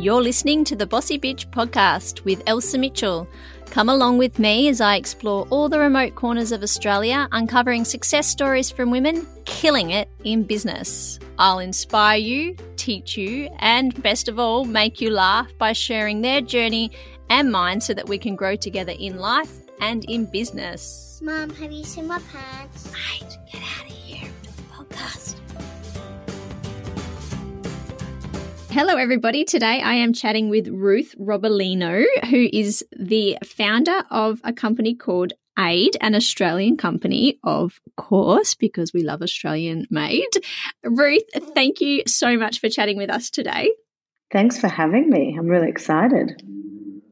You're listening to the Bossy Bitch podcast with Elsa Mitchell. Come along with me as I explore all the remote corners of Australia, uncovering success stories from women killing it in business. I'll inspire you, teach you, and best of all, make you laugh by sharing their journey and mine so that we can grow together in life and in business. Mom, have you seen my pants? Mate, get out Hello, everybody. Today I am chatting with Ruth Robolino, who is the founder of a company called Aid, an Australian company, of course, because we love Australian made. Ruth, thank you so much for chatting with us today. Thanks for having me. I'm really excited.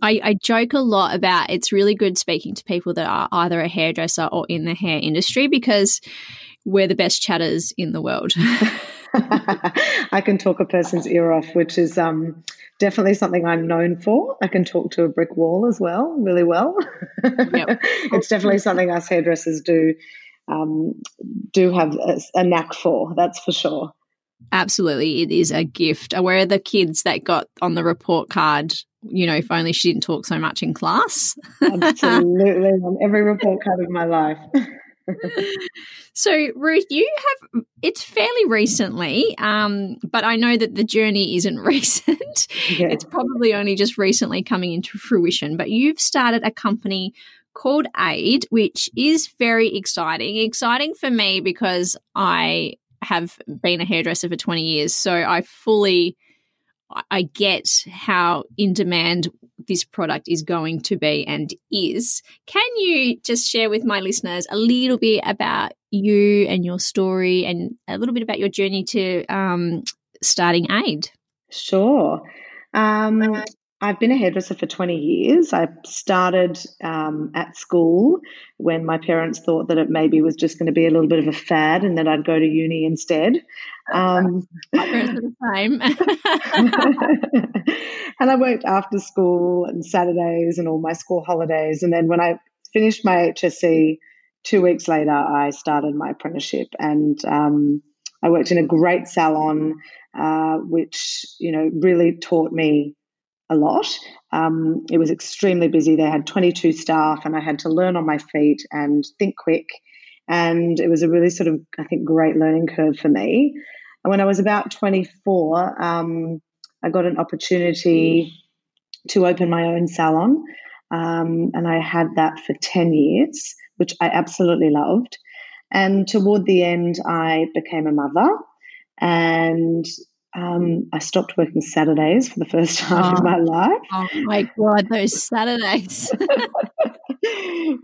I, I, joke a lot about it's really good speaking to people that are either a hairdresser or in the hair industry because we're the best chatters in the world. I can talk a person's ear off, which is um, definitely something I'm known for. I can talk to a brick wall as well, really well. Yep. it's definitely something us hairdressers do um, do have a, a knack for. That's for sure. Absolutely, it is a gift. Where are the kids that got on the report card? You know, if only she didn't talk so much in class. Absolutely, on every report card of my life. so, Ruth, you have it's fairly recently, um, but I know that the journey isn't recent. Yeah. It's probably only just recently coming into fruition. But you've started a company called Aid, which is very exciting. Exciting for me because I have been a hairdresser for 20 years. So I fully I get how in demand this product is going to be and is. Can you just share with my listeners a little bit about you and your story and a little bit about your journey to um, starting Aid? Sure. Um, I've been a hairdresser for 20 years. I started um, at school when my parents thought that it maybe was just going to be a little bit of a fad and that I'd go to uni instead. Um, my parents are the same. and I worked after school and Saturdays and all my school holidays. And then when I finished my HSC, two weeks later, I started my apprenticeship and um, I worked in a great salon, uh, which, you know, really taught me a lot. Um, it was extremely busy. They had 22 staff, and I had to learn on my feet and think quick. And it was a really sort of, I think, great learning curve for me. And when I was about 24, um, I got an opportunity to open my own salon. Um, and I had that for 10 years, which I absolutely loved. And toward the end, I became a mother. And um, I stopped working Saturdays for the first time oh, in my life. Oh my God, those Saturdays.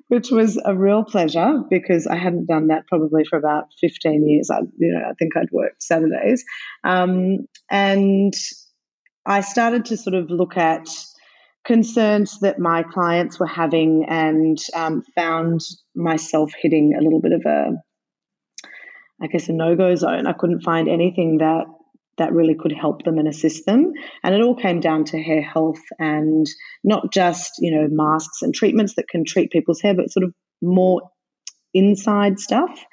Which was a real pleasure because I hadn't done that probably for about 15 years. I, you know, I think I'd worked Saturdays. Um, and I started to sort of look at concerns that my clients were having and um, found myself hitting a little bit of a, I guess, a no go zone. I couldn't find anything that that really could help them and assist them. And it all came down to hair health and not just, you know, masks and treatments that can treat people's hair, but sort of more inside stuff.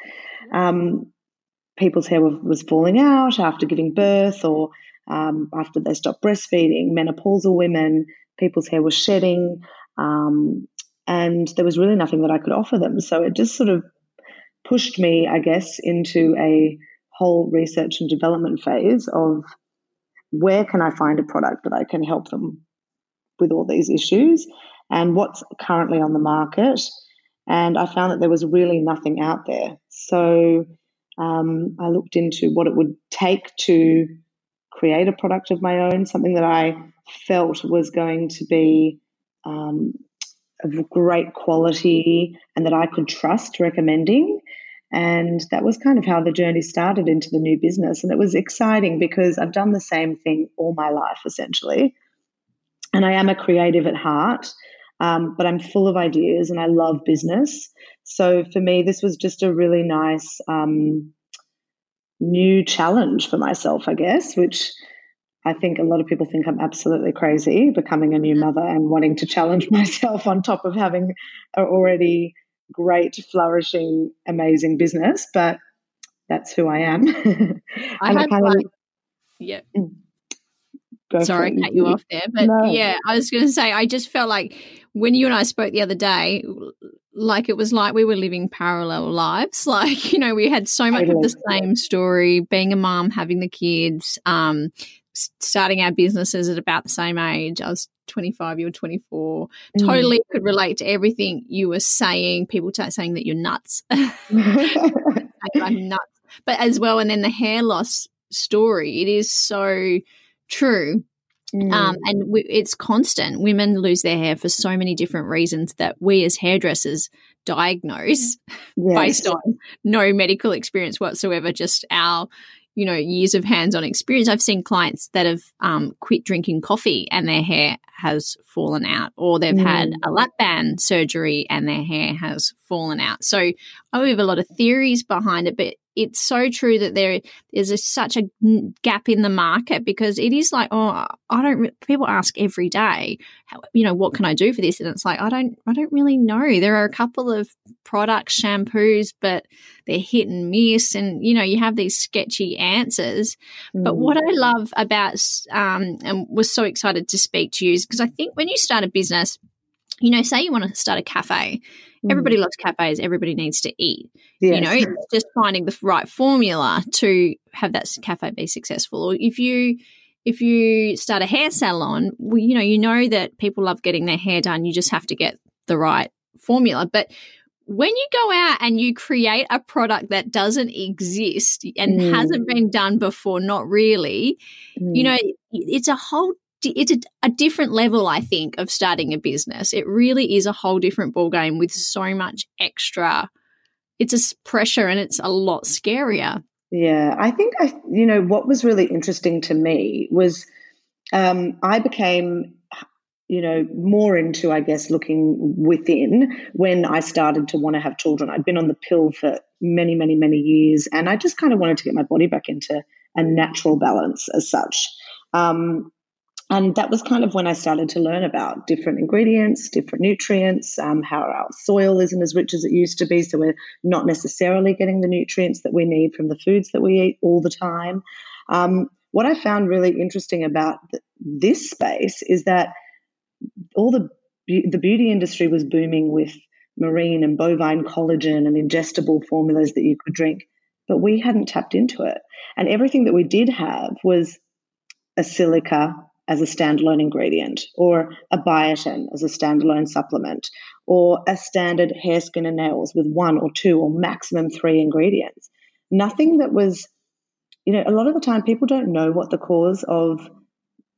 Um, people's hair was falling out after giving birth or um, after they stopped breastfeeding, menopausal women, people's hair was shedding. Um, and there was really nothing that I could offer them. So it just sort of pushed me, I guess, into a whole research and development phase of where can I find a product that I can help them with all these issues and what's currently on the market. And I found that there was really nothing out there. So um, I looked into what it would take to create a product of my own, something that I felt was going to be um, of great quality and that I could trust recommending. And that was kind of how the journey started into the new business. And it was exciting because I've done the same thing all my life, essentially. And I am a creative at heart, um, but I'm full of ideas and I love business. So for me, this was just a really nice um, new challenge for myself, I guess, which I think a lot of people think I'm absolutely crazy becoming a new mother and wanting to challenge myself on top of having already great, flourishing, amazing business, but that's who I am. I had I like, yeah. Mm. Sorry, cut you off there. But No. yeah, I was going to say, I just felt like when you and I spoke the other day, like it was like we were living parallel lives. Like, you know, we had so much of the same story being a mom, having the kids, um, starting our businesses at about the same age. I was 25, you were 24. Mm. Totally could relate to everything you were saying. People t- saying that you're nuts. I'm nuts. But as well, and then the hair loss story, it is so true. Mm. Um, and we, it's constant. Women lose their hair for so many different reasons that we as hairdressers diagnose Yes. based on no medical experience whatsoever, just our, you know, years of hands-on experience. I've seen clients that have um, quit drinking coffee and their hair has fallen out, or they've had Mm. a lap band surgery and their hair has fallen out. So I have a lot of theories behind it, but it's so true that there is a, such a gap in the market because it is like, oh, I don't. Re- people ask every day, how, you know, what can I do for this? And it's like, I don't, I don't really know. There are a couple of products, shampoos, but they're hit and miss, and you know, you have these sketchy answers. But Mm. what I love about um, and was so excited to speak to you is because I think when you start a business, you know, say you want to start a cafe, Mm. everybody loves cafes, everybody needs to eat. Yes. You know, it's just finding the right formula to have that cafe be successful. Or if you if you start a hair salon, well, you know, you know that people love getting their hair done. You just have to get the right formula. But when you go out and you create a product that doesn't exist and Mm. hasn't been done before, not really, you Mm. know, it's a whole it's a, a different level i think of starting a business it really is a whole different ballgame with so much extra it's a pressure and it's a lot scarier Yeah, I think I, you know, what was really interesting to me was um, I became, you know, more into, I guess, looking within when I started to want to have children. I'd been on the pill for many, many, many years, and I just kind of wanted to get my body back into a natural balance as such. Um, and that was kind of when I started to learn about different ingredients, different nutrients, um, how our soil isn't as rich as it used to be. So we're not necessarily getting the nutrients that we need from the foods that we eat all the time. Um, what I found really interesting about th- this space is that all the be- the beauty industry was booming with marine and bovine collagen and ingestible formulas that you could drink, but we hadn't tapped into it. And everything that we did have was a silica as a standalone ingredient, or a biotin as a standalone supplement, or a standard hair, skin, and nails with one or two or maximum three ingredients. Nothing that was, you know, a lot of the time people don't know what the cause of,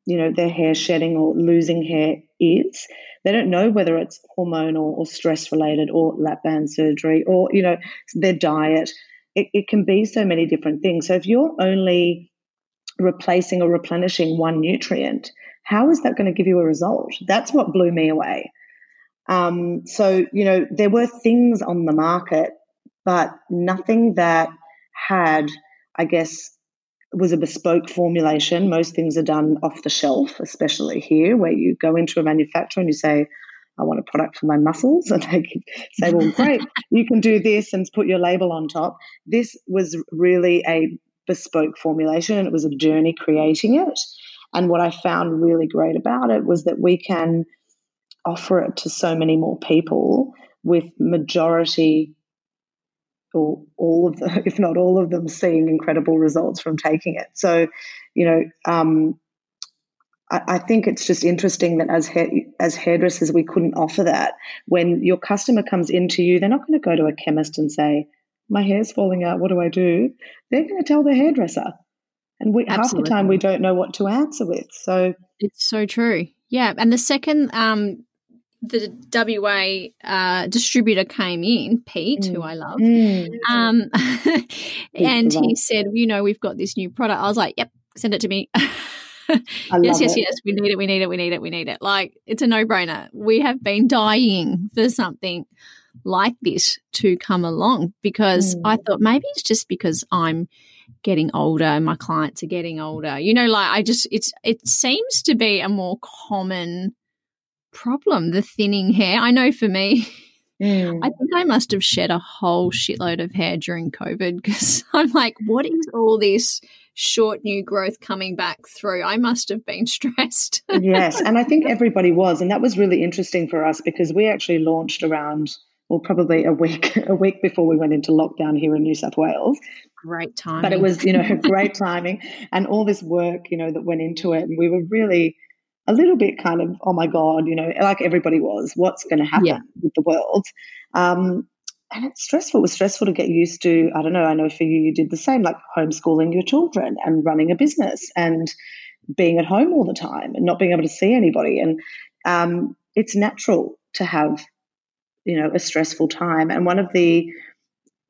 you know, their hair shedding or losing hair is. They don't know whether it's hormonal or stress related or lap band surgery or, you know, their diet. It, it can be so many different things. So if you're only replacing or replenishing one nutrient, how is that going to give you a result? That's what blew me away. Um, so, you know, there were things on the market, but nothing that had, I guess, was a bespoke formulation. Most things are done off the shelf, especially here, where you go into a manufacturer and you say, I want a product for my muscles. And they can say, well, great, you can do this and put your label on top. This was really a bespoke formulation and it was a journey creating it. And what I found really great about it was that we can offer it to so many more people with majority or all of them, if not all of them, seeing incredible results from taking it. So, you know, um, I, I think it's just interesting that as as hairdressers, we couldn't offer that. When your customer comes into you, they're not going to go to a chemist and say, "My hair's falling out. What do I do?" They're going to tell their hairdresser, and we, half the time we don't know what to answer with. So it's so true yeah and the second um the WA uh, distributor came in, Pete, who Mm. I love, mm, um, and he said, "You know, we've got this new product." I was like, "Yep, send it to me." Yes, yes, it. yes. We need it. We need it. We need it. We need it. Like it's a no-brainer. We have been dying for something like this to come along because Mm. I thought maybe it's just because I'm getting older and my clients are getting older. You know, like I just it's it seems to be a more common problem, the thinning hair. I know for me, Mm. I think I must have shed a whole shitload of hair during COVID because I'm like, what is all this short new growth coming back through. I must have been stressed. yes, and I think everybody was, and that was really interesting for us because we actually launched around well probably a week a week before we went into lockdown here in New South Wales. Great timing. But it was, you know, great timing and all this work, you know, that went into it and we were really a little bit kind of, oh my God, you know, like everybody was, what's going to happen yeah. with the world? Um, and it's stressful. It was stressful to get used to. I don't know. I know for you, you did the same, like homeschooling your children and running a business and being at home all the time and not being able to see anybody. And um, it's natural to have, you know, a stressful time. And one of the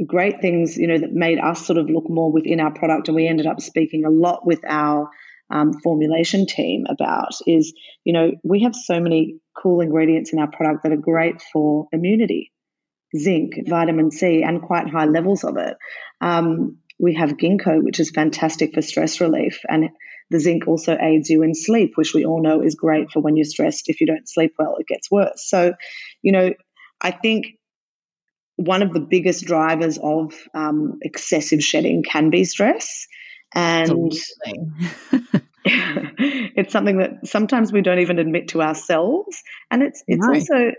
great things, you know, that made us sort of look more within our product, and we ended up speaking a lot with our um, formulation team about is, you know, we have so many cool ingredients in our product that are great for immunity zinc, vitamin C, and quite high levels of it. Um, we have ginkgo, which is fantastic for stress relief, and the zinc also aids you in sleep, which we all know is great for when you're stressed. If you don't sleep well, it gets worse. So, you know, I think one of the biggest drivers of um, excessive shedding can be stress. And it's something that sometimes we don't even admit to ourselves. And it's it's no. also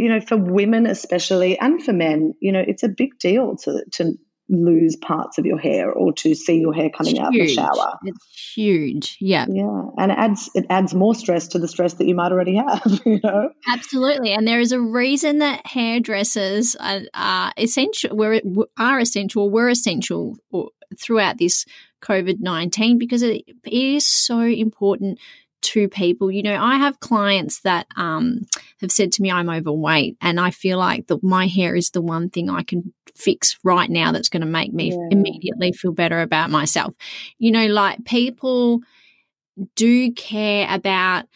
you know, for women especially, and for men, you know, it's a big deal to to lose parts of your hair or to see your hair coming out of the shower. It's huge. Yeah. Yeah. And it adds it adds more stress to the stress that you might already have, you know. Absolutely. And there is a reason that hairdressers are, are essential we're, are essential, were essential uh, throughout this COVID-19 because it is so important to people. You know, I have clients that um, have said to me, I'm overweight, and I feel like that my hair is the one thing I can fix right now that's going to make me yeah. immediately feel better about myself. You know, like people do care about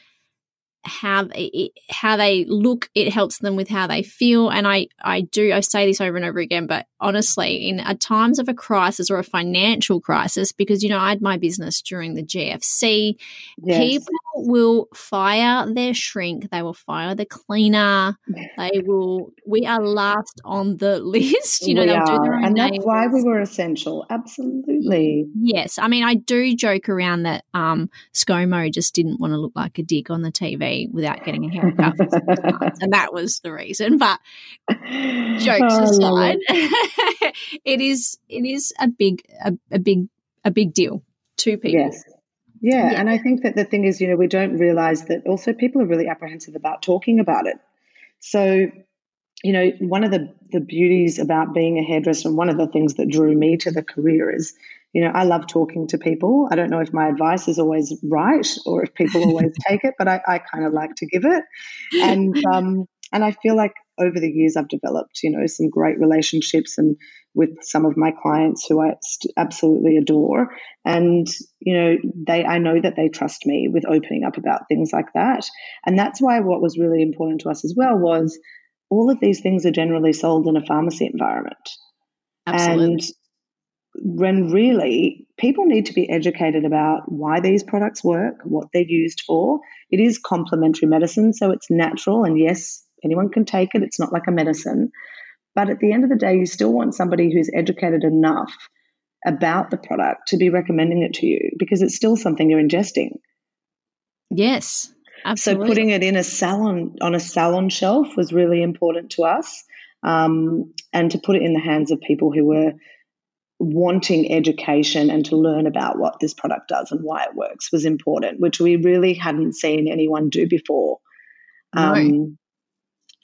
how they, how they look it helps them with how they feel and i i do i say this over and over again but honestly in times of a crisis or a financial crisis because you know i had my business during the gfc yes. people will fire their shrink they will fire the cleaner they will we are last on the list you know we they'll are. do their own and that's why we were essential absolutely yes i mean i do joke around that um scomo just didn't want to look like a dick on the tv without getting a haircut. and that was the reason. But jokes oh, aside, it is it is a big a, a, big a big deal to people. Yes. Yeah, yeah, and I think that the thing is, you know, we don't realize that also people are really apprehensive about talking about it. So, you know, one of the the beauties about being a hairdresser and one of the things that drew me to the career is you know, I love talking to people. I don't know if my advice is always right or if people always take it, but I, I kind of like to give it. And um, and I feel like over the years I've developed, you know, some great relationships and with some of my clients who I st- absolutely adore. And you know, they I know that they trust me with opening up about things like that. And that's why what was really important to us as well was all of these things are generally sold in a pharmacy environment. Absolutely. And when really people need to be educated about why these products work, what they're used for. It is complementary medicine, so it's natural, and yes, anyone can take it. It's not like a medicine. But at the end of the day, you still want somebody who's educated enough about the product to be recommending it to you because it's still something you're ingesting. Yes, absolutely. So putting it in a salon on a salon shelf was really important to us, um, and to put it in the hands of people who were wanting education and to learn about what this product does and why it works was important, which we really hadn't seen anyone do before. No.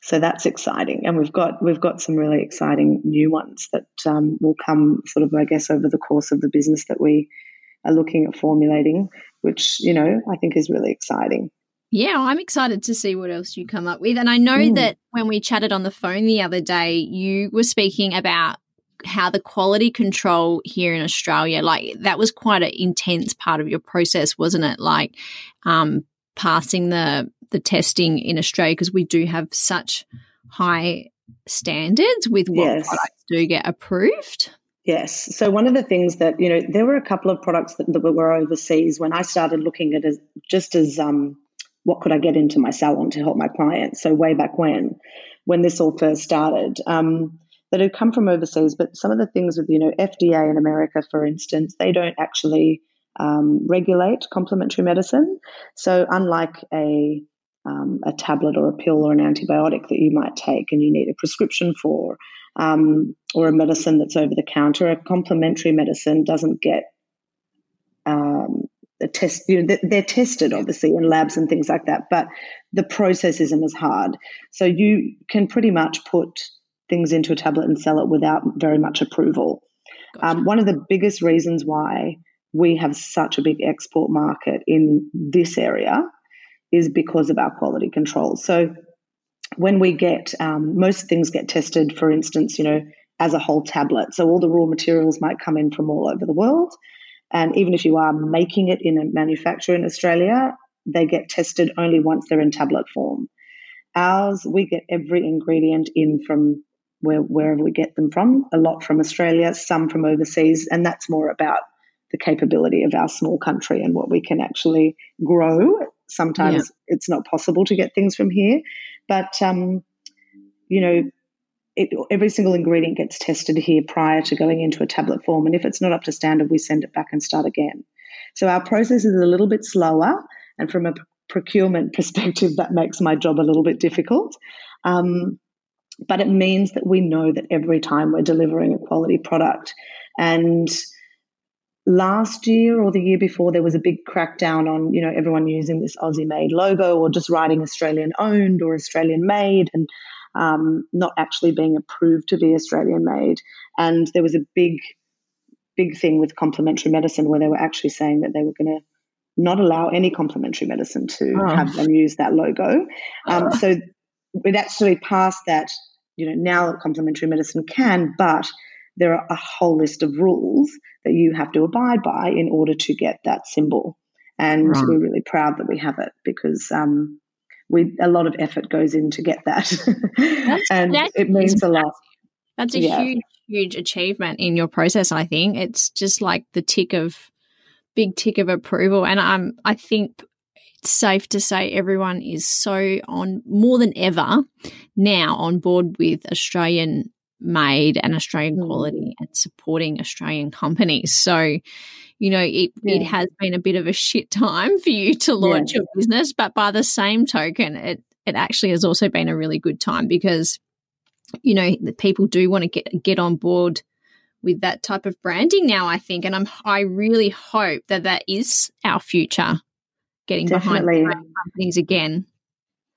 So that's exciting, and we've got we've got some really exciting new ones that um, will come sort of I guess over the course of the business that we are looking at formulating, which you know I think is really exciting. Yeah, I'm excited to see what else you come up with. And I know mm. that when we chatted on the phone the other day, you were speaking about how the quality control here in Australia, like that was quite an intense part of your process, wasn't it? Like um, passing the the testing in Australia because we do have such high standards with what yes. products do get approved. Yes. So one of the things that you know, there were a couple of products that, that were overseas when I started looking at it as just as um, what could I get into my salon to help my clients. So way back when, when this all first started. Um, that had come from overseas. But some of the things with, you know, FDA in America, for instance, they don't actually um, regulate complementary medicine. So, unlike a um, a tablet or a pill or an antibiotic that you might take and you need a prescription for, um, or a medicine that's over the counter, a complementary medicine doesn't get um, a test. You know, they're tested obviously in labs and things like that, but the process isn't as hard. So you can pretty much put things into a tablet and sell it without very much approval. Gotcha. Um, one of the biggest reasons why we have such a big export market in this area is because of our quality control. So when we get um, most things get tested, for instance, you know, as a whole tablet. So all the raw materials might come in from all over the world. And even if you are making it in a manufacturer in Australia, they get tested only once they're in tablet form. Ours, we get every ingredient in from where, wherever we get them from, a lot from Australia, some from overseas, and that's more about the capability of our small country and what we can actually grow. Sometimes yeah. it's not possible to get things from here, but um, you know, it, every single ingredient gets tested here prior to going into a tablet form, and if it's not up to standard, we send it back and start again. So our process is a little bit slower, and from a procurement perspective, that makes my job a little bit difficult. Um, but it means that we know that every time we're delivering a quality product, and last year or the year before there was a big crackdown on you know everyone using this aussie made logo or just writing australian owned or australian made and um, not actually being approved to be australian made and there was a big big thing with complementary medicine where they were actually saying that they were going to not allow any complementary medicine to oh. have them use that logo um, oh. so it actually passed that you know now complementary medicine can but there are a whole list of rules that you have to abide by in order to get that symbol. And right. we're really proud that we have it because um, we a lot of effort goes in to get that, and it means a lot. That's a yeah. huge, huge achievement in your process. I think it's just like the tick of big tick of approval, and I'm I think it's safe to say everyone is so on more than ever now on board with Australian made and Australian mm. quality and supporting Australian companies. So, you know, it, yeah. it has been a bit of a shit time for you to launch yeah. your business, but by the same token, it it actually has also been a really good time because, you know, the people do want to get get on board with that type of branding now. I think, and I'm I really hope that that is our future, getting Definitely. behind companies again.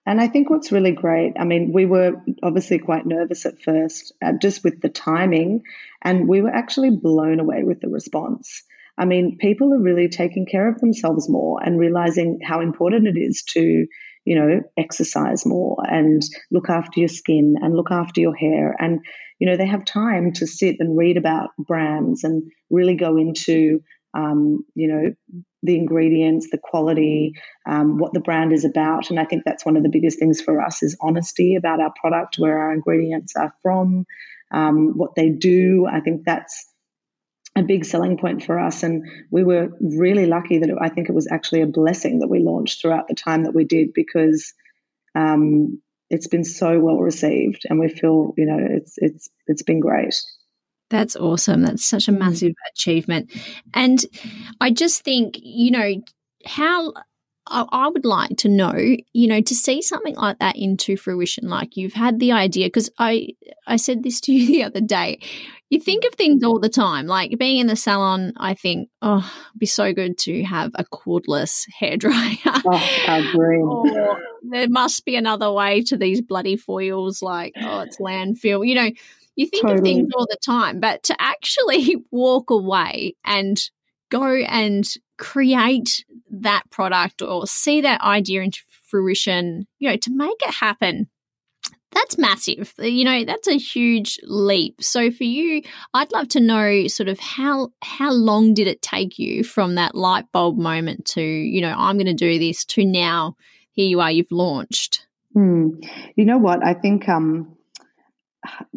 And I think what's really great, I mean, we were obviously quite nervous at first, uh, just with the timing, and we were actually blown away with the response. I mean, people are really taking care of themselves more and realizing how important it is to, you know, exercise more and look after your skin and look after your hair. And, you know, they have time to sit and read about brands and really go into um, you know, the ingredients, the quality, um, what the brand is about. And I think that's one of the biggest things for us is honesty about our product, where our ingredients are from, um, what they do. I think that's a big selling point for us. And we were really lucky that it, I think it was actually a blessing that we launched throughout the time that we did because um, it's been so well received, and we feel you know it's it's it's been great. That's awesome. That's such a mm. massive achievement. And I just think, you know, how I, would like to know, you know, to see something like that into fruition. Like you've had the idea, because I I said this to you the other day. You think of things all the time, like being in the salon. I think, oh, it'd be so good to have a cordless hairdryer. Oh, I agree. or there must be another way to these bloody foils. Like, oh, it's landfill. You know, you think totally. of things all the time, but to actually walk away and go and create that product or see that idea into fruition, you know, to make it happen, that's massive. You know, that's a huge leap. So for you, I'd love to know sort of how how long did it take you from that light bulb moment to, you know, I'm going to do this to now here you are, you've launched. Hmm. You know what? I think um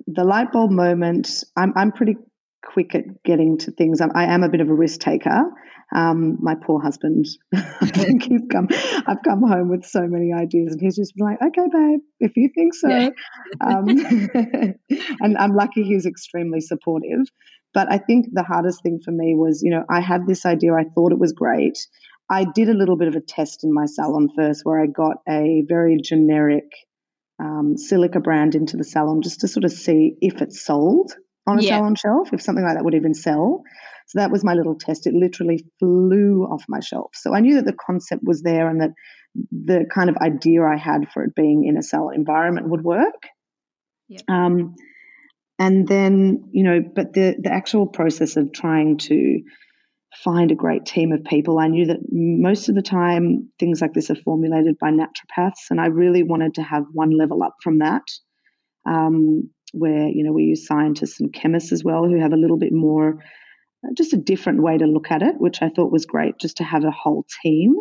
the light bulb moment, I'm, I'm pretty quick at getting to things. I'm, I am a bit of a risk taker. Um, my poor husband, I think he's come. I've come home with so many ideas, and he's just been like, "Okay, babe, if you think so." Yeah. um, and I'm lucky he's extremely supportive. But I think the hardest thing for me was, you know, I had this idea. I thought it was great. I did a little bit of a test in my salon first, where I got a very generic um, silica brand into the salon just to sort of see if it sold on a yeah. salon shelf, if something like that would even sell. So that was my little test. It literally flew off my shelf. So I knew that the concept was there and that the kind of idea I had for it being in a salon environment would work. Yep. Um, and then, you know, but the, the actual process of trying to find a great team of people, I knew that most of the time things like this are formulated by naturopaths, and I really wanted to have one level up from that. Um, where you know we use scientists and chemists as well who have a little bit more uh, just a different way to look at it which i thought was great just to have a whole team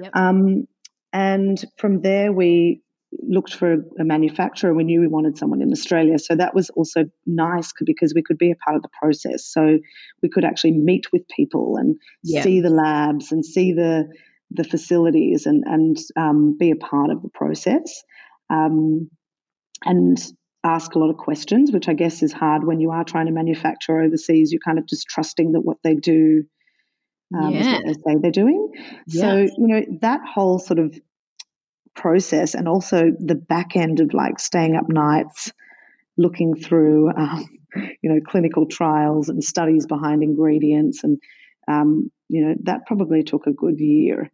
yep. um, and from there we looked for a manufacturer we knew we wanted someone in australia so that was also nice because we could be a part of the process so we could actually meet with people and yep. see the labs and see the the facilities and and um, be a part of the process um, and ask a lot of questions, which I guess is hard when you are trying to manufacture overseas. You're kind of just trusting that what they do um, yeah. is what they say they're doing. Yeah. So, you know, that whole sort of process and also the back end of like staying up nights, looking through, um, you know, clinical trials and studies behind ingredients. And, um, you know, that probably took a good year.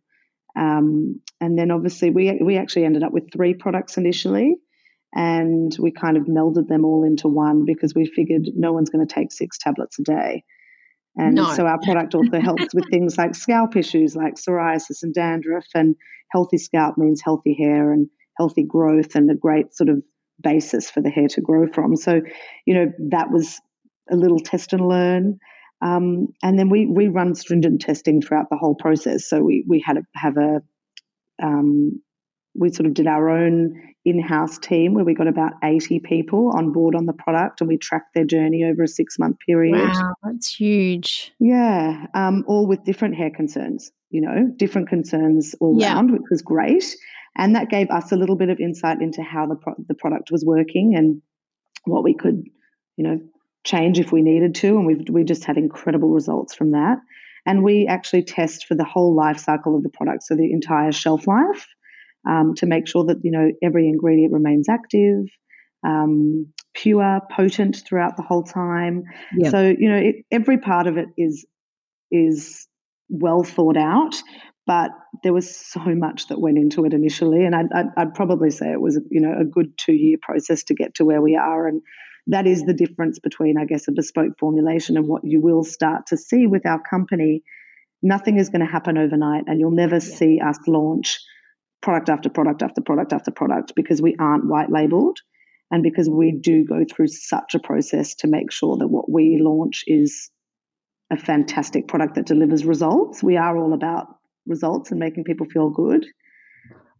Um, and then obviously we, we actually ended up with three products initially and we kind of melded them all into one because we figured no one's going to take six tablets a day. And no. so our product also helps with things like scalp issues like psoriasis and dandruff. And healthy scalp means healthy hair and healthy growth and a great sort of basis for the hair to grow from. So, you know, that was a little test and learn. Um, and then we we run stringent testing throughout the whole process. So we we had to have a um, we sort of did our own in-house team where we got about 80 people on board on the product and we tracked their journey over a six month period. Wow that's huge. Yeah um, all with different hair concerns you know different concerns all yeah. round which was great. And that gave us a little bit of insight into how the, pro- the product was working and what we could you know change if we needed to and we've we just had incredible results from that. And we actually test for the whole life cycle of the product so the entire shelf life um, to make sure that you know every ingredient remains active, um, pure, potent throughout the whole time. Yep. So you know it, every part of it is is well thought out. But there was so much that went into it initially, and I'd, I'd, I'd probably say it was you know a good two year process to get to where we are, and that is the difference between I guess a bespoke formulation and what you will start to see with our company. Nothing is going to happen overnight, and you'll never yeah. see us launch product after product after product after product because we aren't white labeled and because we do go through such a process to make sure that what we launch is a fantastic product that delivers results. We are all about results and making people feel good.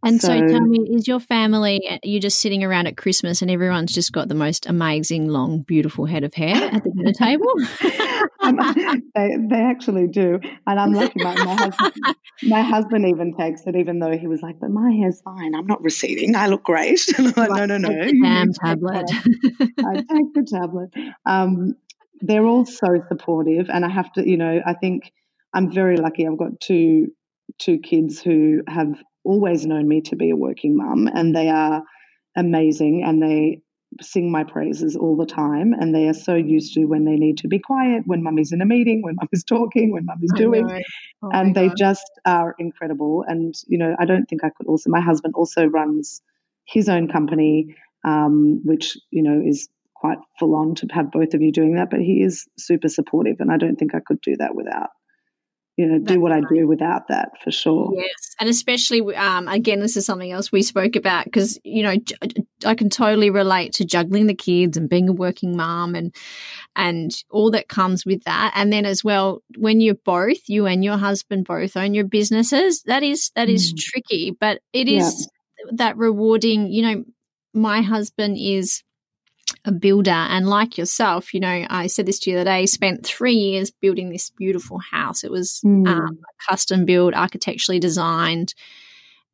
And so, so, tell me, is your family, you're just sitting around at Christmas and everyone's just got the most amazing, long, beautiful head of hair at the dinner table? they, they actually do. And I'm lucky my, my, husband, my husband even takes it, even though he was like, but my hair's fine. I'm not receding. I look great. And I'm like, no, no, no. Damn tablet. I take the tablet. Um, they're all so supportive. And I have to, you know, I think I'm very lucky. I've got two two kids who have always known me to be a working mum, and they are amazing and they sing my praises all the time. And they are so used to when they need to be quiet, when mummy's in a meeting, when mummy's talking, when mummy's doing. Oh and they God. just are incredible. And, you know, I don't think I could also, my husband also runs his own company, um, which, you know, is quite full on to have both of you doing that. But he is super supportive. And I don't think I could do that without you know, do what I do without that for sure. Yes. And especially, um, again, this is something else we spoke about because, you know, I can totally relate to juggling the kids and being a working mom and, and all that comes with that. And then as well, when you're both, you and your husband both own your businesses, that is, that is mm. tricky, but it is yeah. that rewarding, you know, my husband is a builder and like yourself, you know, I said this to you the other day, spent three years building this beautiful house. It was mm. um, custom built, architecturally designed.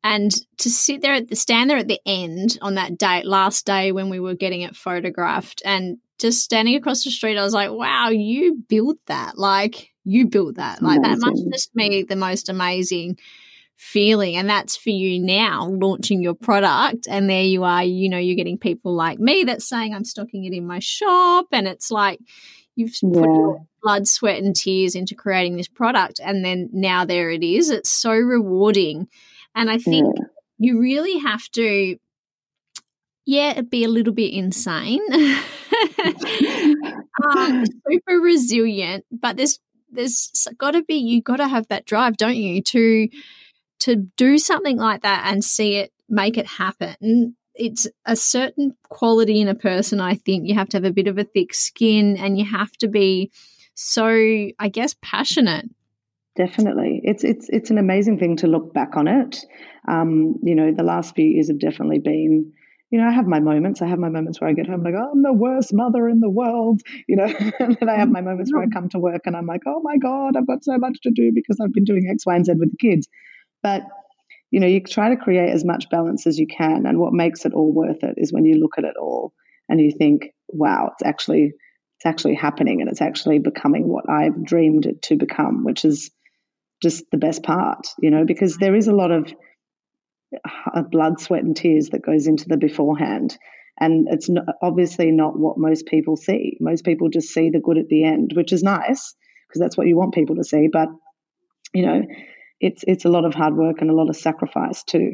And to sit there at the stand there at the end on that day, last day when we were getting it photographed and just standing across the street, I was like, wow, you built that. Like you built that. Like amazing. that must just be the most amazing feeling. And that's for you now launching your product. And there you are, you know, you're getting people like me that's saying I'm stocking it in my shop. And it's like you've yeah. put your blood, sweat, and tears into creating this product. And then now there it is. It's so rewarding. And I think yeah. you really have to, yeah, be a little bit insane. um, super resilient, but there's there's got to be you got to have that drive, don't you, to to do something like that and see it make it happen it's a certain quality in a person i think you have to have a bit of a thick skin and you have to be so i guess passionate definitely it's it's it's an amazing thing to look back on it um, you know the last few years have definitely been you know, I have my moments. I have my moments where I get home like, oh, I'm the worst mother in the world, you know. and then I have my moments where I come to work and I'm like, oh my God, I've got so much to do because I've been doing X, Y, and Z with the kids. But you know, you try to create as much balance as you can. And what makes it all worth it is when you look at it all and you think, wow, it's actually it's actually happening and it's actually becoming what I've dreamed it to become, which is just the best part, you know, because there is a lot of uh, blood, sweat, and tears that goes into the beforehand. And it's not, obviously not what most people see. Most people just see the good at the end, which is nice because that's what you want people to see. But, you know, it's it's a lot of hard work and a lot of sacrifice too.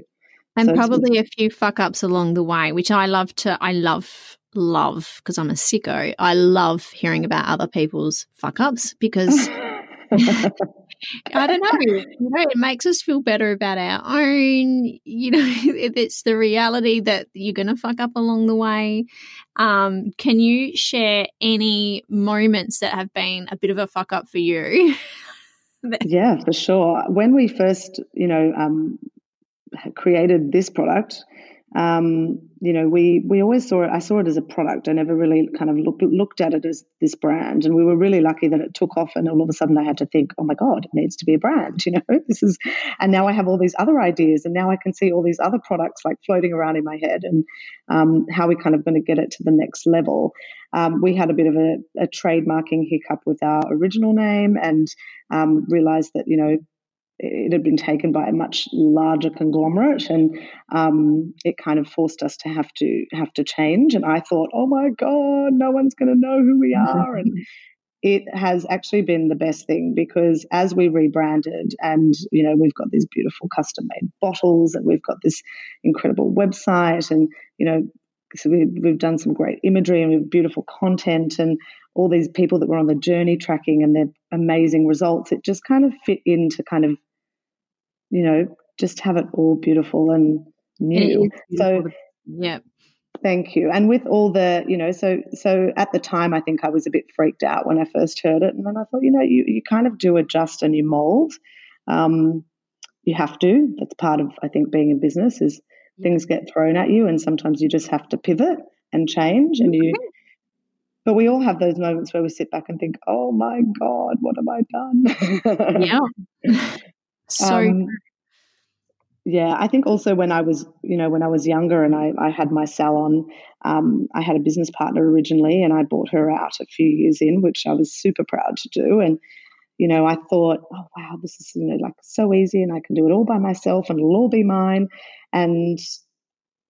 And so probably a few fuck ups along the way, which I love to I love love because I'm a sicko. I love hearing about other people's fuck ups because I don't know. You know, it makes us feel better about our own. You know, it's the reality that you're going to fuck up along the way. Um, can you share any moments that have been a bit of a fuck up for you? yeah, for sure. When we first, you know, um, created this product, um, you know, we we always saw it. I saw it as a product. I never really kind of looked looked at it as this brand. And we were really lucky that it took off. And all of a sudden, I had to think, oh my god, it needs to be a brand. You know, this is. And now I have all these other ideas, and now I can see all these other products like floating around in my head, and um, how we're kind of going to get it to the next level. Um, we had a bit of a, a trademarking hiccup with our original name, and um, realized that you know it had been taken by a much larger conglomerate, and um, it kind of forced us to have to have to change. And I thought, oh my god, no one's going to know who we are, and it has actually been the best thing because as we rebranded, and you know, we've got these beautiful custom made bottles, and we've got this incredible website, and you know. So we, we've done some great imagery and we have beautiful content and all these people that were on the journey tracking and their amazing results. It just kind of fit into kind of you know, just have it all beautiful and new. So, yeah. Thank you. And with all the, you know, so so at the time, I think I was a bit freaked out when I first heard it, and then I thought, you know, you you kind of do adjust and you mold. Um, you have to. That's part of I think being in business is things get thrown at you, and sometimes you just have to pivot and change, and you. But we all have those moments where we sit back and think, "Oh my God, what have I done?" yeah. So um, yeah, I think also when I was, you know, when I was younger and I, I had my salon, um, I had a business partner originally and I bought her out a few years in, which I was super proud to do. And, you know, I thought, oh, wow, this is, you know, like so easy and I can do it all by myself and it'll all be mine. And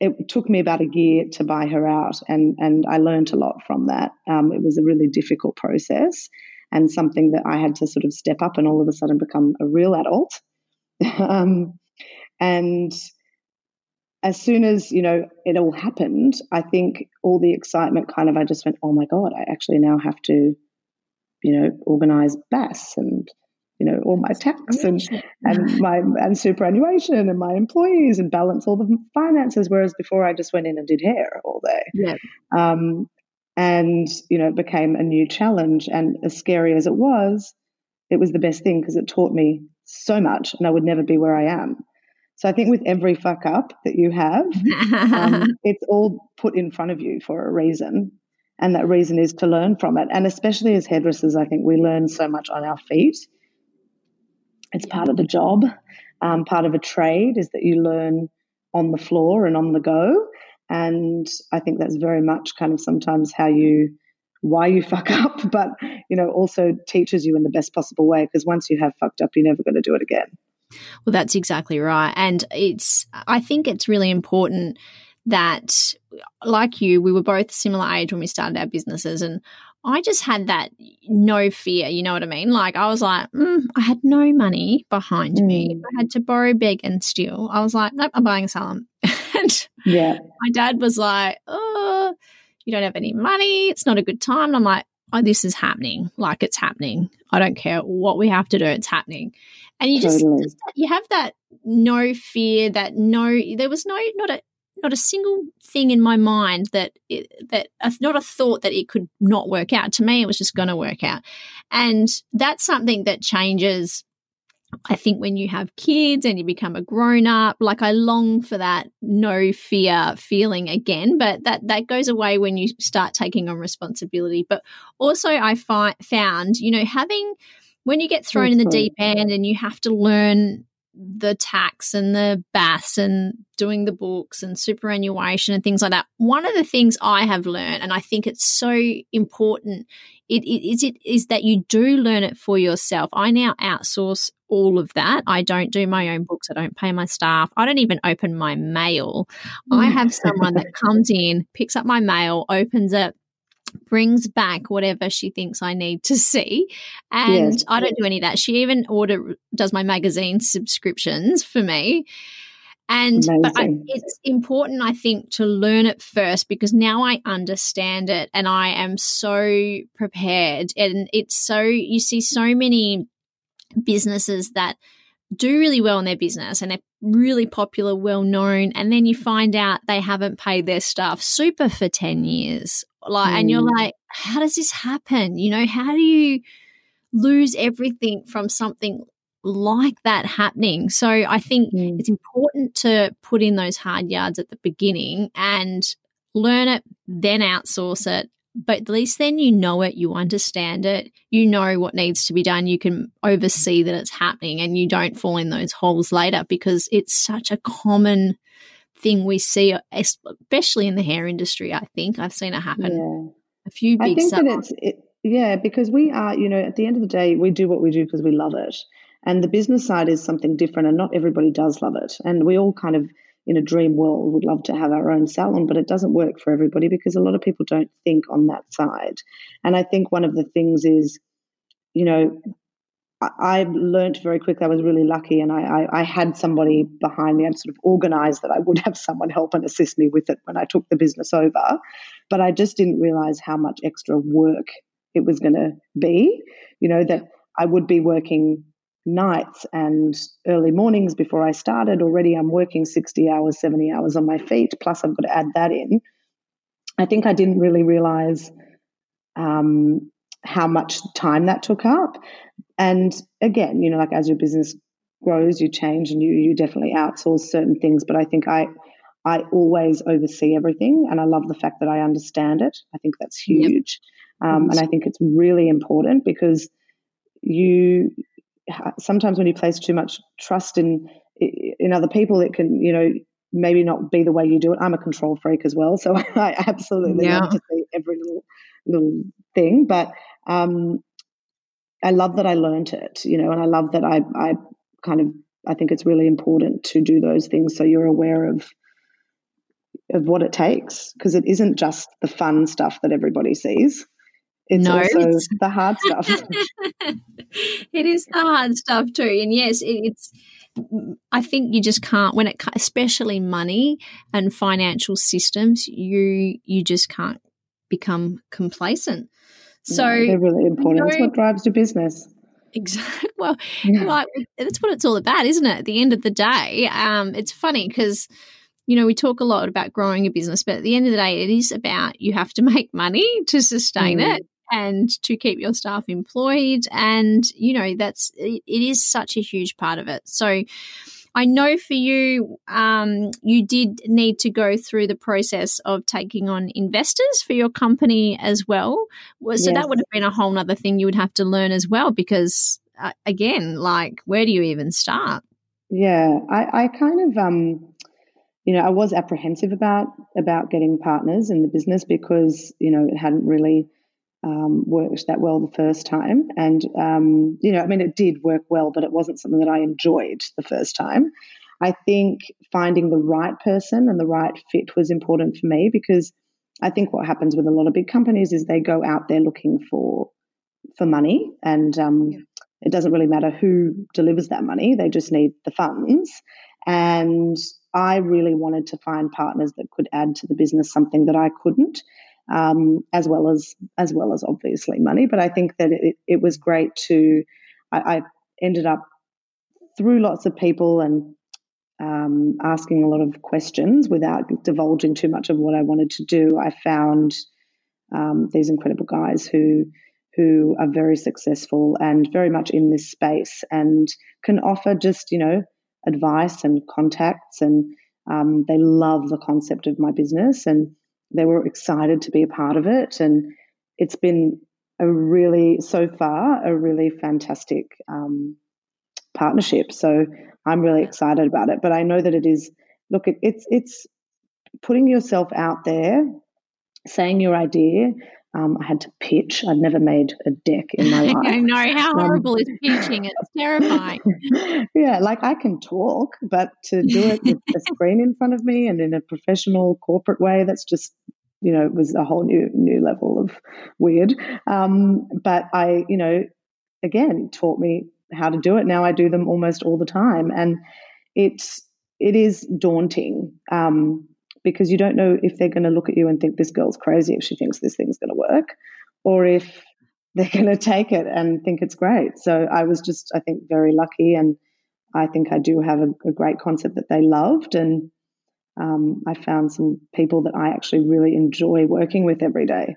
it took me about a year to buy her out and, and I learned a lot from that. Um, it was a really difficult process and something that I had to sort of step up and all of a sudden become a real adult um, and as soon as you know it all happened, I think all the excitement kind of I just went, oh my god, I actually now have to, you know, organize BAS and you know all my tax and and my and superannuation and my employees and balance all the finances. Whereas before I just went in and did hair all day. Yeah. Um, and you know it became a new challenge, and as scary as it was, it was the best thing because it taught me so much and I would never be where I am. So I think with every fuck up that you have, um, it's all put in front of you for a reason. And that reason is to learn from it. And especially as hairdressers, I think we learn so much on our feet. It's part of the job. Um, part of a trade is that you learn on the floor and on the go. And I think that's very much kind of sometimes how you, why you fuck up, but, you know, also teaches you in the best possible way. Because once you have fucked up, you're never going to do it again. Well, that's exactly right. And it's, I think it's really important that, like you, we were both similar age when we started our businesses. And I just had that no fear, you know what I mean? Like I was like, mm, I had no money behind mm. me. I had to borrow, beg, and steal. I was like, nope, I'm buying a salon. and yeah. my dad was like, oh, you don't have any money. It's not a good time. And I'm like, oh, this is happening. Like it's happening. I don't care what we have to do. It's happening. And you just, totally. just you have that no fear, that no, there was no, not a, not a single thing in my mind that it, that not a thought that it could not work out. To me, it was just going to work out, and that's something that changes. I think when you have kids and you become a grown up, like I long for that no fear feeling again, but that that goes away when you start taking on responsibility. But also, I find found you know having when you get thrown in the deep end and you have to learn the tax and the BAS and doing the books and superannuation and things like that. One of the things I have learned, and I think it's so important, it, it is it is that you do learn it for yourself. I now outsource all of that. I don't do my own books. I don't pay my staff. I don't even open my mail. I hmm. have someone that comes in, picks up my mail, opens it, brings back whatever she thinks I need to see. And yes. I don't do any of that. She even order does my magazine subscriptions for me. And but I, it's important, I think, to learn it first because now I understand it and I am so prepared. And it's so you see so many businesses that do really well in their business and they're really popular, well known, and then you find out they haven't paid their staff super for 10 years like, mm. and you're mm. like, how does this happen? You know, how do you lose everything from something like that happening? So I think mm. it's important to put in those hard yards at the beginning and learn it, then outsource it. But at least then you know it, you understand it, you know what needs to be done, you can oversee that it's happening and you don't fall in those holes later because it's such a common thing we see, especially in the hair industry. I think I've seen it happen. Yeah. A few big. I think that it's it, yeah, because we are, you know, at the end of the day, we do what we do because we love it, and the business side is something different, and not everybody does love it, and we all kind of. In a dream world, would love to have our own salon, but it doesn't work for everybody because a lot of people don't think on that side. And I think one of the things is, you know, I learned very quickly. I was really lucky, and I, I, I, had somebody behind me. I'd sort of organized that I would have someone help and assist me with it when I took the business over. But I just didn't realize how much extra work it was going to be. You know, that I would be working nights and early mornings before I started. Already, I'm working 60 hours, 70 hours on my feet, plus I've got to add that in. I think I didn't really realize um, how much time that took up. And again, you know, like as your business grows, you change and you you definitely outsource certain things. But I think I I always oversee everything, and I love the fact that I understand it. I think that's huge, yep. um, and I think it's really important because you sometimes when you place too much trust in in other people, it can you know maybe not be the way you do it. I'm a control freak as well, so I absolutely yeah. love to see every little little thing, but um, I love that I learned it, you know, and I love that I, I kind of, I think it's really important to do those things so you're aware of of what it takes because it isn't just the fun stuff that everybody sees. It's no, also it's... the hard stuff. it is the hard stuff too, and yes, it, it's. I think you just can't when it, especially money and financial systems, you you just can't become complacent. So no, they're really important. You know, it's what drives your business. Exactly. Well, yeah. like that's what it's all about, isn't it? At the end of the day, um, it's funny because you know we talk a lot about growing a business, but at the end of the day, it is about you have to make money to sustain mm. it and to keep your staff employed, and you know that's it, it is such a huge part of it. So I know for you, um, you did need to go through the process of taking on investors for your company as well. So yes. that would have been a whole other thing you would have to learn as well, because uh, again, like, where do you even start? Yeah, I, I kind of, um, you know, I was apprehensive about about getting partners in the business because you know it hadn't really um, worked that well the first time. And, um, you know, I mean, it did work well, but it wasn't something that I enjoyed the first time. I think finding the right person and the right fit was important for me because I think what happens with a lot of big companies is they go out there looking for for money, and um, it doesn't really matter who delivers that money; they just need the funds. And I really wanted to find partners that could add to the business something that I couldn't um, as well as as well as obviously money. But I think that it, it was great to. I, I ended up through lots of people and um, asking a lot of questions without divulging too much of what I wanted to do. I found um, these incredible guys who who are very successful and very much in this space and can offer just you know advice and contacts and um, they love the concept of my business and they were excited to be a part of it. And it's been a really, so far, a really fantastic um, partnership. So I'm really excited about it. But I know that it is, look, it, it's, it's putting yourself out there, saying your idea, um, I had to pitch. I'd never made a deck in my life. I know how um, horrible um, is pitching. It's terrifying. yeah, like I can talk, but to do it with a screen in front of me and in a professional corporate way, that's just you know was a whole new new level of weird. Um, but I, you know, again taught me how to do it. Now I do them almost all the time, and it's it is daunting. Um, because you don't know if they're going to look at you and think this girl's crazy if she thinks this thing's going to work, or if they're going to take it and think it's great. So I was just, I think, very lucky, and I think I do have a, a great concept that they loved, and um, I found some people that I actually really enjoy working with every day.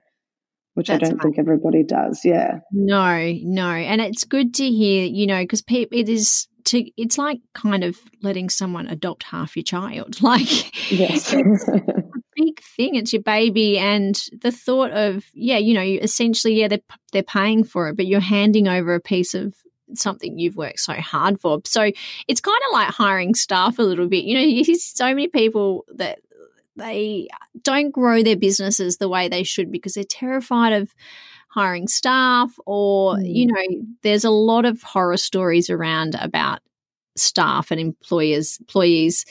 Which That's I don't think everybody does. Yeah. No, no. And it's good to hear, you know, because it is to it's like kind of letting someone adopt half your child. Like yes. a big thing. It's your baby and the thought of yeah you know essentially yeah they're, they're paying for it but you're handing over a piece of something you've worked so hard for. So it's kind of like hiring staff a little bit. You know you see so many people that they don't grow their businesses the way they should because they're terrified of hiring staff or mm. you know there's a lot of horror stories around about staff and employers employees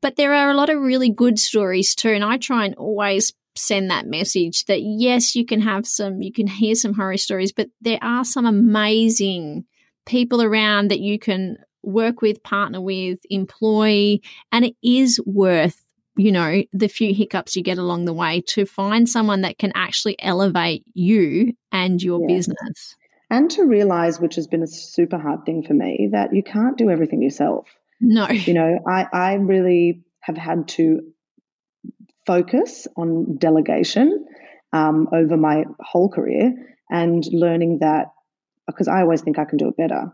but there are a lot of really good stories too and i try and always send that message that yes you can have some you can hear some horror stories but there are some amazing people around that you can work with partner with employ and it is worth you know, the few hiccups you get along the way to find someone that can actually elevate you and your yeah. business. And to realize, which has been a super hard thing for me, that you can't do everything yourself. No. You know, I, I really have had to focus on delegation um, over my whole career and learning that because I always think I can do it better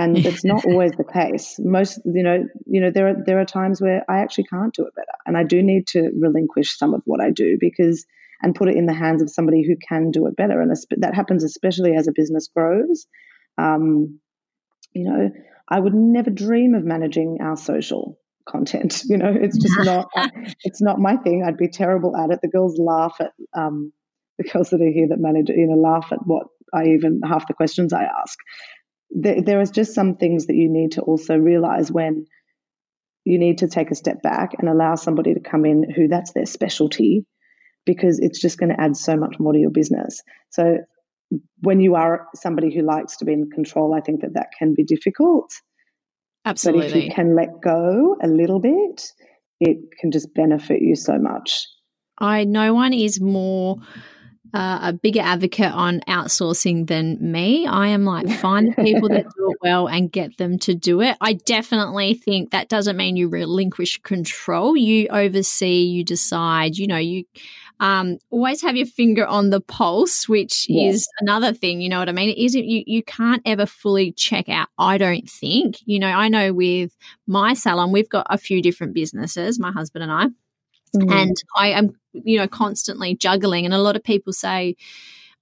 and it's not always the case. Most you know you know there are there are times where i actually can't do it better. And i do need to relinquish some of what i do because and put it in the hands of somebody who can do it better. And that happens especially as a business grows. Um, you know i would never dream of managing our social content. You know it's just not it's not my thing. I'd be terrible at it. The girls laugh at um, the girls that are here that manage you know laugh at what i even half the questions i ask there, there is just some things that you need to also realize when you need to take a step back and allow somebody to come in who that's their specialty because it's just going to add so much more to your business. So when you are somebody who likes to be in control, I think that that can be difficult. Absolutely. But if you can let go a little bit, it can just benefit you so much. I no one is more uh, a bigger advocate on outsourcing than me. I am like, find the people that do it well and get them to do it. I definitely think that doesn't mean you relinquish control. You oversee, you decide, you know, you um, always have your finger on the pulse, which is another thing. You know what I mean? It isn't you? You can't ever fully check out. I don't think. You know, I know with my salon, we've got a few different businesses. My husband and I, mm. and I am, you know, constantly juggling. And a lot of people say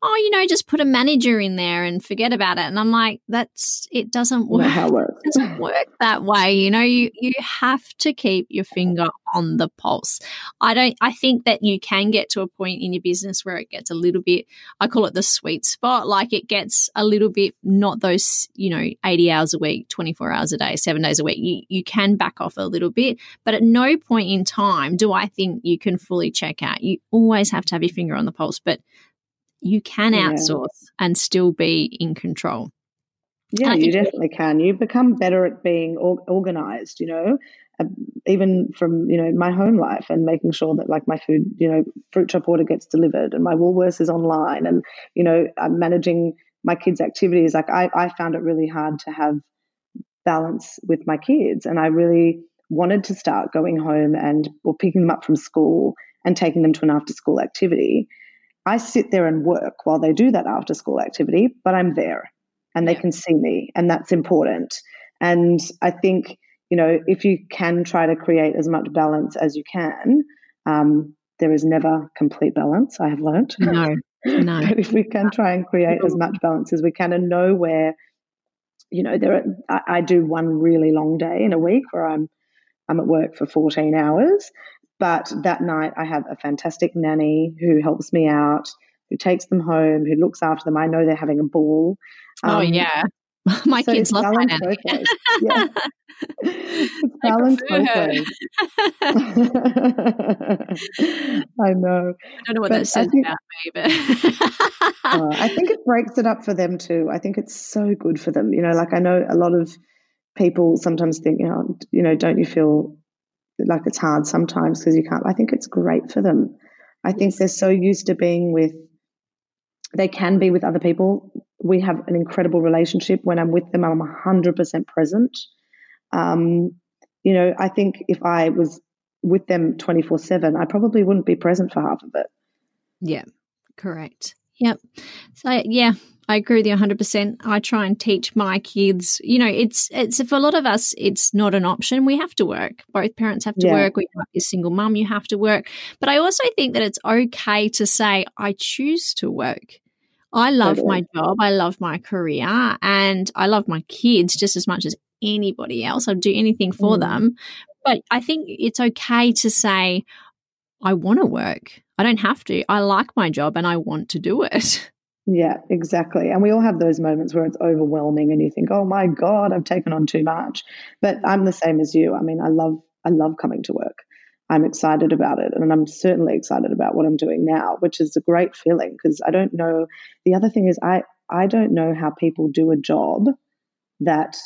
oh, you know, just put a manager in there and forget about it. And I'm like, that's it doesn't work. It doesn't work that way. You know, you you have to keep your finger on the pulse. I don't I think that you can get to a point in your business where it gets a little bit I call it the sweet spot. Like it gets a little bit not those, you know, 80 hours a week, 24 hours a day, seven days a week. You you can back off a little bit. But at no point in time do I think you can fully check out. You always have to have your finger on the pulse. But you can outsource yeah. and still be in control. Yeah, you definitely can. You become better at being or- organized, you know, uh, even from, you know, my home life and making sure that like my food, you know, fruit shop order gets delivered and my Woolworths is online and, you know, I'm managing my kids' activities. Like I, I found it really hard to have balance with my kids. And I really wanted to start going home and or picking them up from school and taking them to an after school activity. I sit there and work while they do that after school activity, but I'm there and they yeah. can see me, and that's important. And I think, you know, if you can try to create as much balance as you can, um, there is never complete balance, I have learned. No, no. but if we can try and create as much balance as we can and know where, you know, there are, I, I do one really long day in a week where I'm I'm at work for 14 hours but that night, I have a fantastic nanny who helps me out, who takes them home, who looks after them. I know they're having a ball. Oh, um, oh, yeah. My so kids love my nanny. yeah. it's balance I know. I don't know what but that says think, about me, but uh, I think it breaks it up for them too. I think it's so good for them. You know, like I know a lot of people sometimes think, you know, you know, don't you feel like it's hard sometimes because you can't. I think it's great for them. I think they're so used to being with, they can be with other people. We have an incredible relationship. When I'm with them, I'm 100% present. Um, you know, I think if I was with them 24 7, I probably wouldn't be present for half of it. Yeah, correct. Yep. So, yeah, I agree with you 100%. I try and teach my kids, you know, it's, it's, for a lot of us, it's not an option. We have to work. Both parents have to yeah. work. We might be a single mum, you have to work. But I also think that it's okay to say, I choose to work. I love totally. my job. I love my career and I love my kids just as much as anybody else. I'd do anything for mm. them. But I think it's okay to say, I want to work. I don't have to. I like my job and I want to do it. Yeah, exactly. And we all have those moments where it's overwhelming and you think, "Oh my god, I've taken on too much." But I'm the same as you. I mean, I love I love coming to work. I'm excited about it and I'm certainly excited about what I'm doing now, which is a great feeling because I don't know the other thing is I I don't know how people do a job that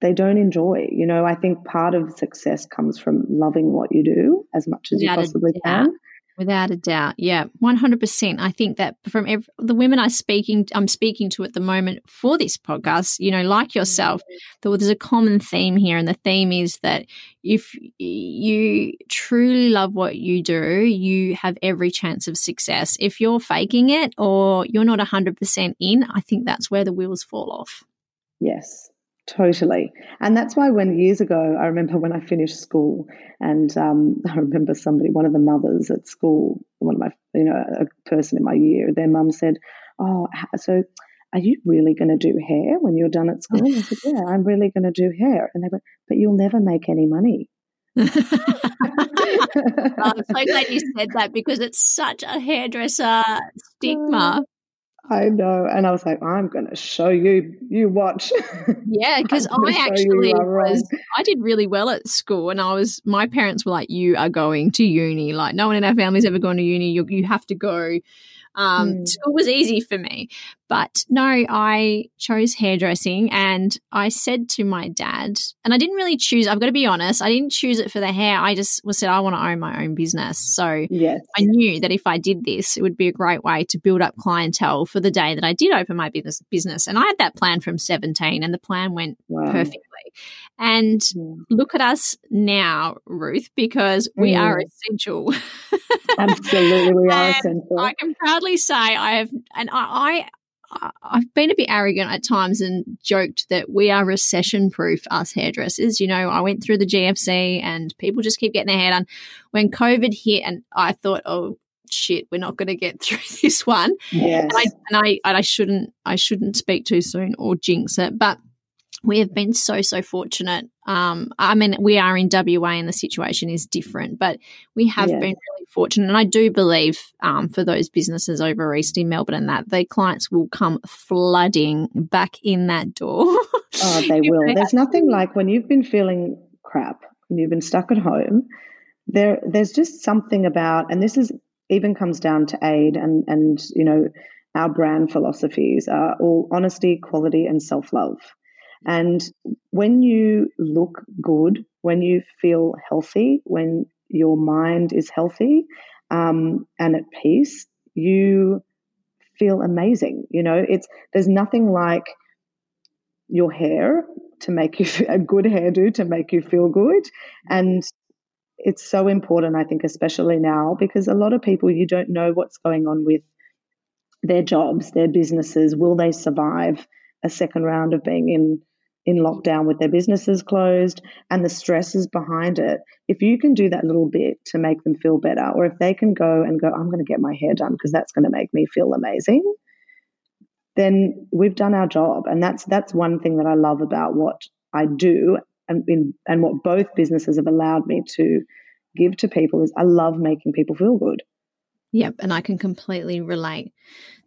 they don't enjoy. You know, I think part of success comes from loving what you do as much as you possibly can. Without a doubt, yeah, one hundred percent. I think that from every, the women I speaking, I'm speaking to at the moment for this podcast, you know, like yourself, mm-hmm. there's a common theme here, and the theme is that if you truly love what you do, you have every chance of success. If you're faking it or you're not hundred percent in, I think that's where the wheels fall off. Yes, Totally. And that's why when years ago, I remember when I finished school, and um, I remember somebody, one of the mothers at school, one of my, you know, a person in my year, their mum said, Oh, so are you really going to do hair when you're done at school? I said, Yeah, I'm really going to do hair. And they went, But you'll never make any money. I'm so glad you said that because it's such a hairdresser stigma. I know. And I was like, I'm going to show you, you watch. Yeah, because I actually was, I did really well at school. And I was, my parents were like, you are going to uni. Like, no one in our family's ever gone to uni. You, you have to go. Um, mm. School was easy for me. But no, I chose hairdressing and I said to my dad, and I didn't really choose, I've got to be honest, I didn't choose it for the hair. I just was said, I want to own my own business. So yes. I knew that if I did this, it would be a great way to build up clientele for the day that I did open my business. business. And I had that plan from 17 and the plan went wow. perfectly. And look at us now, Ruth, because we mm. are essential. Absolutely, we are essential. I can proudly say I have, and I, I I've been a bit arrogant at times and joked that we are recession proof, us hairdressers. You know, I went through the GFC and people just keep getting their hair done. When COVID hit, and I thought, oh, shit, we're not going to get through this one. Yes. And I, and I, and I shouldn't, I shouldn't speak too soon or jinx it, but we have been so so fortunate. Um, I mean, we are in WA, and the situation is different, but we have yeah. been really fortunate. And I do believe um, for those businesses over east in Melbourne and that the clients will come flooding back in that door. oh, they will. They there's nothing like when you've been feeling crap and you've been stuck at home. There, there's just something about, and this is even comes down to Aede and and you know our brand philosophies are all honesty, quality, and self love. And when you look good, when you feel healthy, when your mind is healthy um, and at peace, you feel amazing. You know, it's there's nothing like your hair to make you a good hairdo to make you feel good, and it's so important. I think, especially now, because a lot of people you don't know what's going on with their jobs, their businesses. Will they survive a second round of being in in lockdown with their businesses closed and the stresses behind it, if you can do that little bit to make them feel better, or if they can go and go, I'm going to get my hair done because that's going to make me feel amazing, then we've done our job. And that's that's one thing that I love about what I do and in, and what both businesses have allowed me to give to people is I love making people feel good. Yep, and I can completely relate.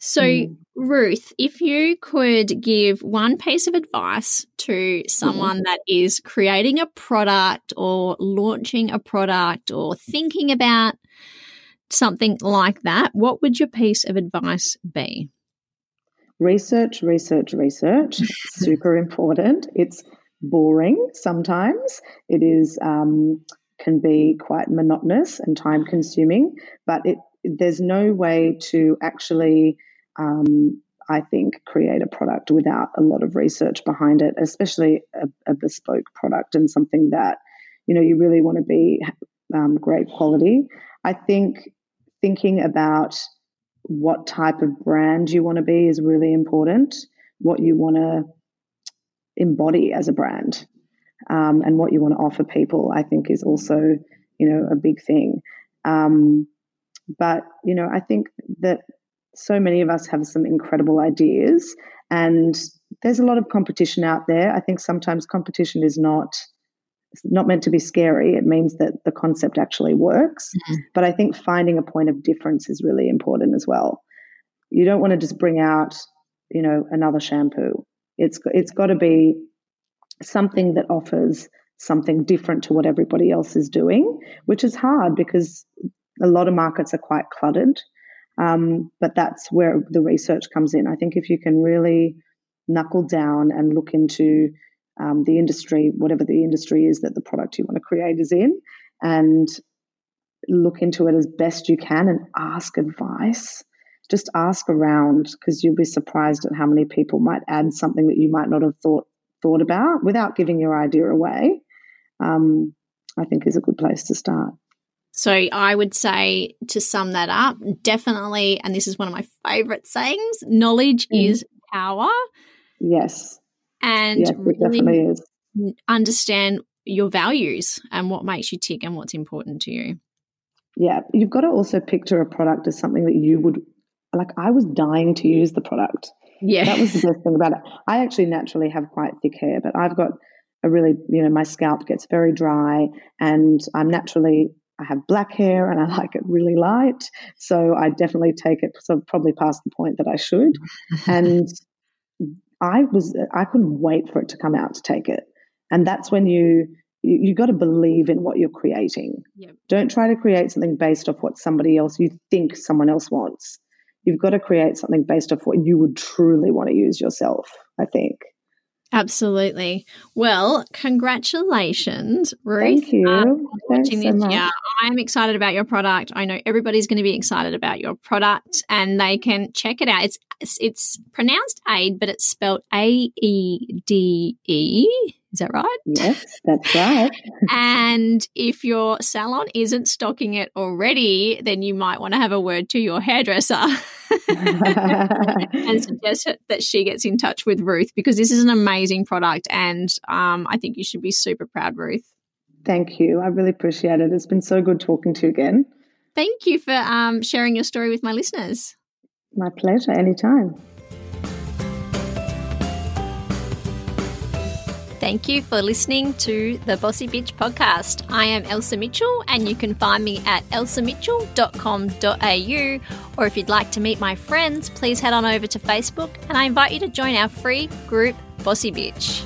So, mm. Ruth, if you could give one piece of advice to someone mm. that is creating a product or launching a product or thinking about something like that, what would your piece of advice be? Research, research, research. Super important. It's boring sometimes. It is um, can be quite monotonous and time consuming, but it there's no way to actually, um, I think, create a product without a lot of research behind it, especially a, a bespoke product and something that you know you really want to be um, great quality. I think thinking about what type of brand you want to be is really important. What you want to embody as a brand um, and what you want to offer people, I think, is also you know a big thing. Um, but, you know, I think that so many of us have some incredible ideas and there's a lot of competition out there. I think sometimes competition is not not meant to be scary. It means that the concept actually works. Mm-hmm. But I think finding a point of difference is really important as well. You don't want to just bring out, you know, another shampoo. It's it's got to be something that offers something different to what everybody else is doing, which is hard because a lot of markets are quite cluttered, um, but that's where the research comes in. I think if you can really knuckle down and look into um, the industry, whatever the industry is that the product you want to create is in, and look into it as best you can and ask advice. Just ask around because you'll be surprised at how many people might add something that you might not have thought thought about without giving your idea away. Um, I think is a good place to start. So I would say to sum that up, definitely, and this is one of my favorite sayings knowledge mm. is power. Yes. And yes, really understand your values and what makes you tick and what's important to you. Yeah. You've got to also picture a product as something that you would like. I was dying to use the product. Yeah. That was the best thing about it. I actually naturally have quite thick hair, but I've got a really, you know, my scalp gets very dry and I'm naturally I have black hair and I like it really light. So I definitely take it so probably past the point that I should. and I was I couldn't wait for it to come out to take it. And that's when you you, you got to believe in what you're creating. Yep. Don't try to create something based off what somebody else you think someone else wants. you've got to create something based off what you would truly want to use yourself, I think. Absolutely. Well, congratulations, Ruth. Thank you. Um, watching so this, much. yeah, I'm excited about your product. I know everybody's going to be excited about your product, and they can check it out. It's it's pronounced Aid, but it's spelled A E D E. Is that right? Yes, that's right. and if your salon isn't stocking it already, then you might want to have a word to your hairdresser and suggest that she gets in touch with Ruth because this is an amazing product and um, I think you should be super proud, Ruth. Thank you. I really appreciate it. It's been so good talking to you again. Thank you for um, sharing your story with my listeners. My pleasure. Anytime. Thank you for listening to the Bossy Bitch podcast. I am Elsa Mitchell, and you can find me at elsamitchell.com.au. Or if you'd like to meet my friends, please head on over to Facebook, and I invite you to join our free group, Bossy Bitch.